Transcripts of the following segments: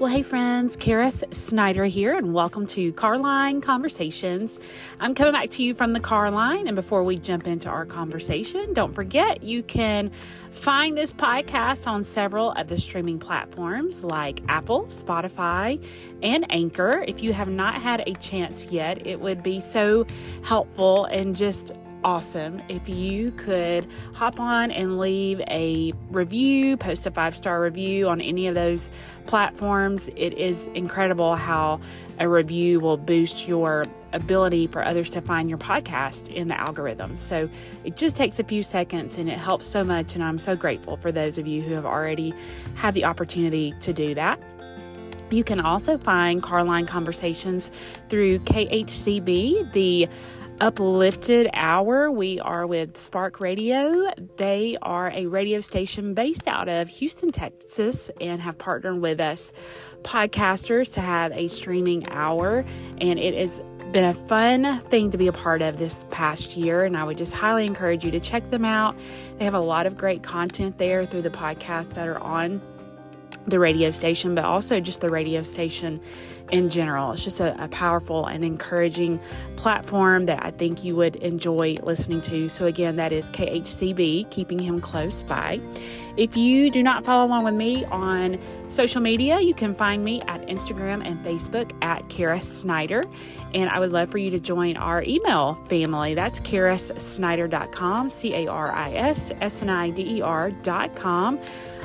Well, hey friends, Caris Snider here, and welcome to Carline Conversations. I'm coming back to you from the car line, and before we jump into our conversation, don't forget you can find this podcast on several of the streaming platforms like Apple, Spotify, and Anchor. If you have not had a chance yet, it would be so helpful and just awesome if you could hop on and leave a review, post a five star review on any of those platforms. It is incredible how a review will boost your ability for others to find your podcast in the algorithm. So it just takes a few seconds and it helps so much. And I'm so grateful for those of you who have already had the opportunity to do that. You can also find Carline Conversations through KHCB, the uplifted hour. We are with Spark Radio. They are a radio station based out of Houston, Texas, and have partnered with us podcasters to have a streaming hour. And it has been a fun thing to be a part of this past year. And I would just highly encourage you to check them out. They have a lot of great content there through the podcasts that are on the radio station, but also just the radio station in general. It's just a, a, powerful and encouraging platform that I think you would enjoy listening to. So, again, that is KHCB, keeping him close by. If you do not follow along with me on social media, you can find me at Instagram and Facebook at Caris Snider. And I would love for you to join our email family. That's carissnider.com, C A R I S S N I D E R.com.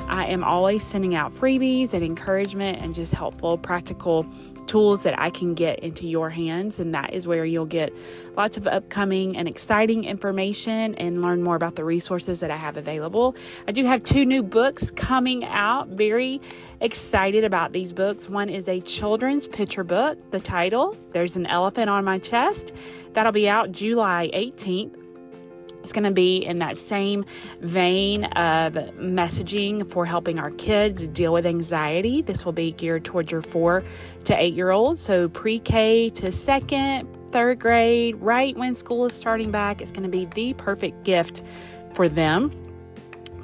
I am always sending out freebies and encouragement and just helpful, practical tools that I can get into your hands. And that is where you'll get lots of upcoming and exciting information and learn more about the resources that I have available. I do have two new books coming out. Very excited about these books. One is a children's picture book. The title, There's an Elephant on My Chest. That'll be out July 18th. It's going to be in that same vein of messaging for helping our kids deal with anxiety. This will be geared towards your four to eight year olds, so pre K to second, third grade, right when school is starting back. It's going to be the perfect gift for them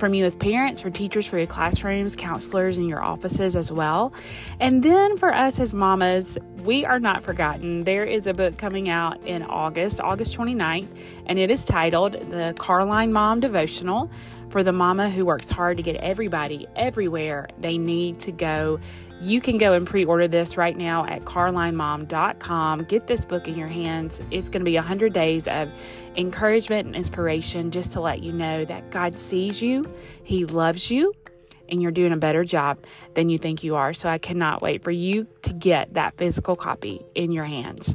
from you as parents, for teachers, for your classrooms, counselors, and your offices as well. And then for us as mamas, we are not forgotten. There is a book coming out in August, August 29th, and it is titled The Carline Mom Devotional for the mama who works hard to get everybody everywhere they need to go. You can go and pre order this right now at carlinemom.com. Get this book in your hands. It's going to be 100 days of encouragement and inspiration just to let you know that God sees you, He loves you, and you're doing a better job than you think you are. So I cannot wait for you to get that physical copy in your hands.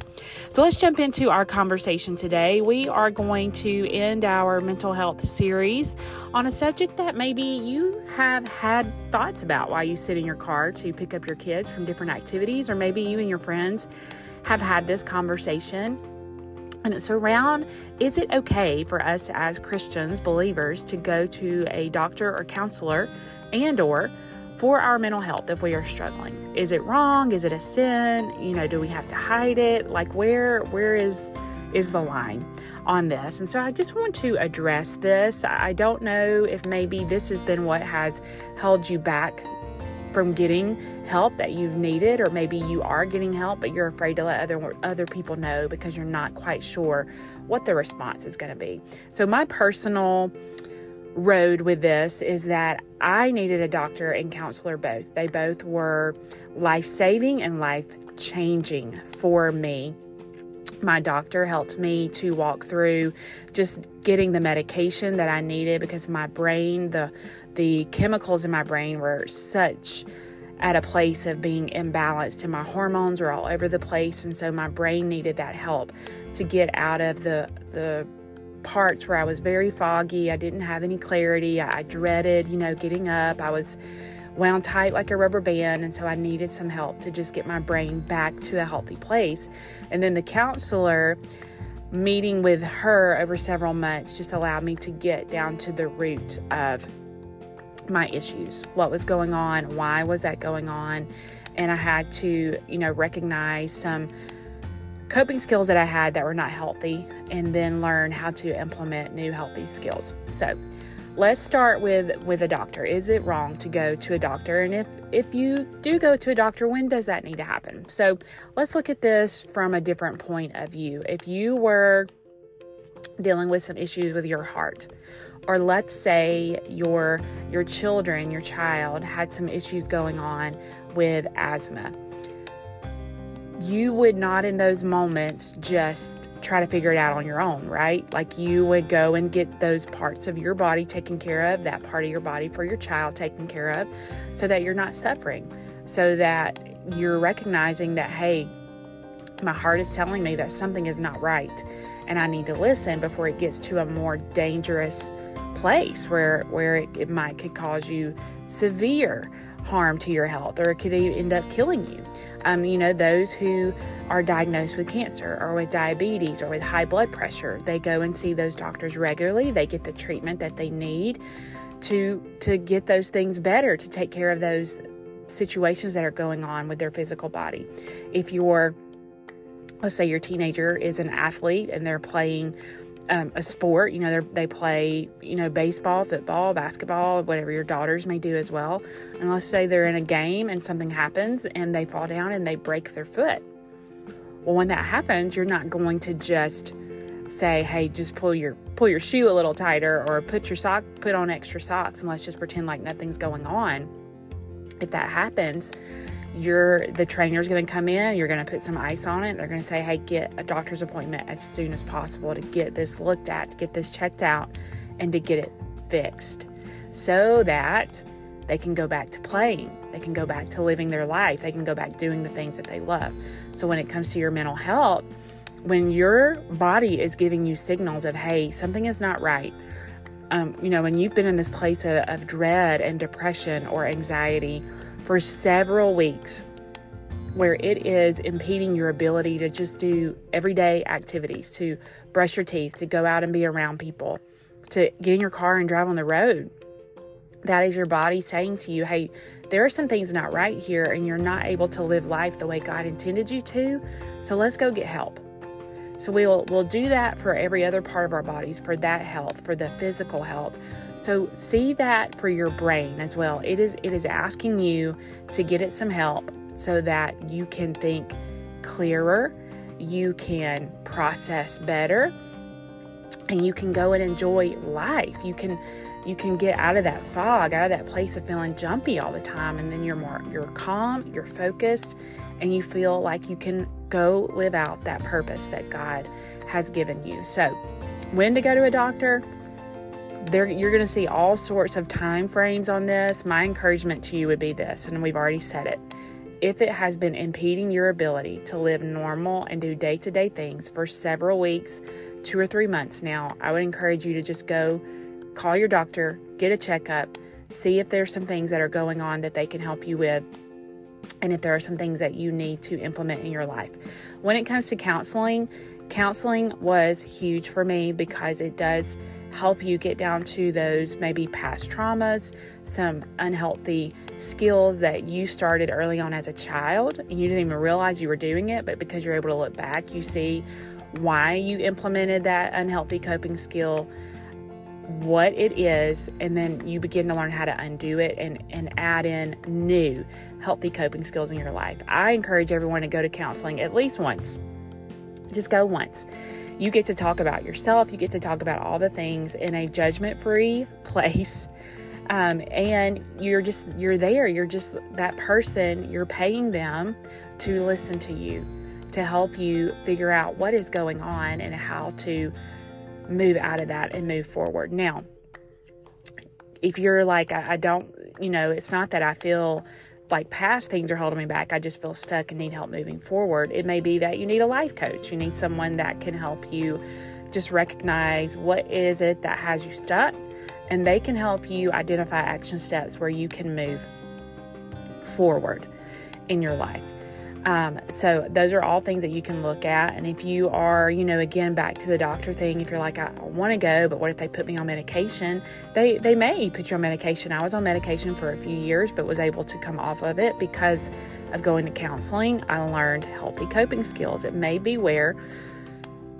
So let's jump into our conversation today. We are going to end our mental health series on a subject that maybe you have had thoughts about while you sit in your car to pick up your kids from different activities, or maybe you and your friends have had this conversation and it's around is it okay for us as Christians, believers, to go to a doctor or counselor and or for our mental health if we are struggling? Is it wrong? Is it a sin? You know, do we have to hide it? Like where where is is the line on this? And so I just want to address this. I don't know if maybe this has been what has held you back from getting help that you've needed or maybe you are getting help but you're afraid to let other other people know because you're not quite sure what the response is going to be. So my personal road with this is that I needed a doctor and counselor both. They both were life-saving and life-changing for me my doctor helped me to walk through just getting the medication that I needed because my brain, the the chemicals in my brain were such at a place of being imbalanced and my hormones were all over the place. And so my brain needed that help to get out of the the parts where I was very foggy, I didn't have any clarity, I, I dreaded, you know, getting up. I was wound tight like a rubber band. And so I needed some help to just get my brain back to a healthy place. And then the counselor meeting with her over several months just allowed me to get down to the root of my issues what was going on why was that going on and i had to you know recognize some coping skills that i had that were not healthy and then learn how to implement new healthy skills so let's start with with a doctor. Is it wrong to go to a doctor? And if if you do go to a doctor, when does that need to happen? So let's look at this from a different point of view. If you were dealing with some issues with your heart, or let's say your your children, your child had some issues going on with asthma you would not in those moments just try to figure it out on your own, right? Like you would go and get those parts of your body taken care of, that part of your body for your child taken care of, so that you're not suffering, so that you're recognizing that, hey, my heart is telling me that something is not right and I need to listen before it gets to a more dangerous place where where it, it might could cause you severe harm to your health or it could end up killing you. Um, you know, those who are diagnosed with cancer or with diabetes or with high blood pressure, they go and see those doctors regularly. They get the treatment that they need to to get those things better, to take care of those situations that are going on with their physical body. If you're let's say your teenager is an athlete and they're playing um, a sport. You know, they play, you know, baseball, football, basketball, whatever your daughters may do as well. And let's say they're in a game and something happens and they fall down and they break their foot. Well, when that happens, you're not going to just say, "Hey, just pull your pull your shoe a little tighter or put your sock put on extra socks and let's just pretend like nothing's going on." If that happens, you're the trainer's going to come in you're going to put some ice on it. They're going to say hey get a doctor's appointment as soon as possible to get this looked at to get this checked out and to get it fixed. So that they can go back to playing. They can go back to living their life. They can go back doing the things that they love. So when it comes to your mental health when your body is giving you signals of hey something is not right um, you know when you've been in this place of, of dread and depression or anxiety for several weeks where it is impeding your ability to just do everyday activities, to brush your teeth, to go out and be around people, to get in your car and drive on the road. That is your body saying to you, hey, there are some things not right here, and you're not able to live life the way God intended you to. So let's go get help. So we'll we'll do that for every other part of our bodies, for that health, for the physical health. So see that for your brain as well. It is it is asking you to get it some help so that you can think clearer, you can process better, and you can go and enjoy life. You can you can get out of that fog, out of that place of feeling jumpy all the time and then you're more you're calm, you're focused, and you feel like you can go live out that purpose that God has given you. So, when to go to a doctor? There, you're going to see all sorts of time frames on this. My encouragement to you would be this, and we've already said it. If it has been impeding your ability to live normal and do day to day things for several weeks, two or three months now, I would encourage you to just go call your doctor, get a checkup, see if there's some things that are going on that they can help you with and if there are some things that you need to implement in your life. When it comes to counseling, counseling was huge for me because it does help you get down to those maybe past traumas, some unhealthy skills that you started early on as a child and you didn't even realize you were doing it, but because you're able to look back, you see why you implemented that unhealthy coping skill what it is, and then you begin to learn how to undo it and, and add in new healthy coping skills in your life. I encourage everyone to go to counseling at least once. Just go once. You get to talk about yourself, you get to talk about all the things in a judgment free place. Um, and you're just you're there you're just that person you're paying them to listen to you to help you figure out what is going on and how to move out of that and move forward. Now, if you're like, I, I don't, you know, it's not that I feel like past things are holding me back. I just feel stuck and need help moving forward. It may be that you need a life coach. You need someone that can help you just recognize what is it that has you stuck and they can help you identify action steps where you can move forward in your life. Um, so those are all things that you can look at. And if you are, you know, again back to the doctor thing, if you're like, I want to go, but what if they put me on medication? They they may put you on medication. I was on medication for a few years, but was able to come off of it because of going to counseling. I learned healthy coping skills. It may be where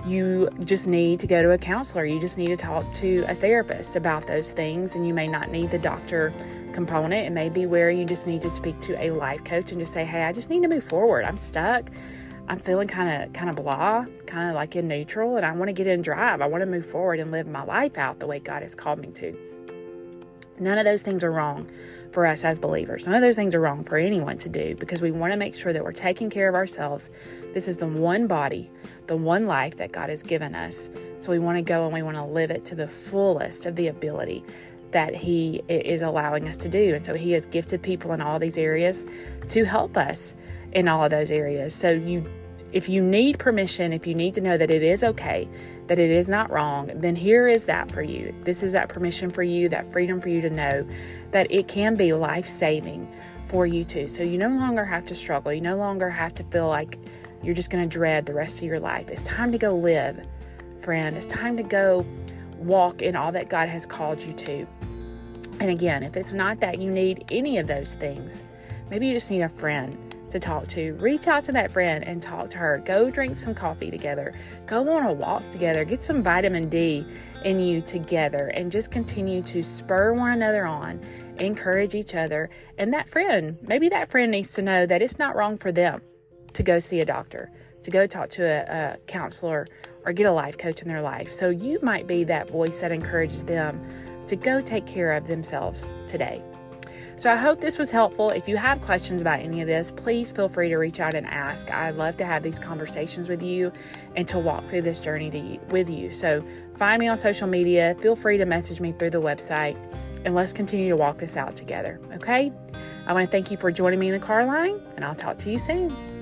you just need to go to a counselor. You just need to talk to a therapist about those things, and you may not need the doctor component. It may be where you just need to speak to a life coach and just say, "Hey, I just need to move forward. I'm stuck. I'm feeling kind of kind of blah, kind of like in neutral, and I want to get in drive. I want to move forward and live my life out the way God has called me to." None of those things are wrong for us as believers. None of those things are wrong for anyone to do because we want to make sure that we're taking care of ourselves. This is the one body, the one life that God has given us. So we want to go and we want to live it to the fullest of the ability that He is allowing us to do. And so He has gifted people in all these areas to help us in all of those areas. So you if you need permission, if you need to know that it is okay, that it is not wrong, then here is that for you. This is that permission for you, that freedom for you to know that it can be life saving for you too. So you no longer have to struggle. You no longer have to feel like you're just going to dread the rest of your life. It's time to go live, friend. It's time to go walk in all that God has called you to. And again, if it's not that you need any of those things, maybe you just need a friend to talk to, reach out to that friend and talk to her. Go drink some coffee together. Go on a walk together. Get some vitamin D in you together and just continue to spur one another on, encourage each other. And that friend, maybe that friend needs to know that it's not wrong for them to go see a doctor, to go talk to a, a counselor or get a life coach in their life. So you might be that voice that encourages them to go take care of themselves today. So I hope this was helpful. If you have questions about any of this, please feel free to reach out and ask. I love to have these conversations with you and to walk through this journey to, with you. So find me on social media. Feel free to message me through the website and let's continue to walk this out together. Okay? I want to thank you for joining me in the car line and I'll talk to you soon.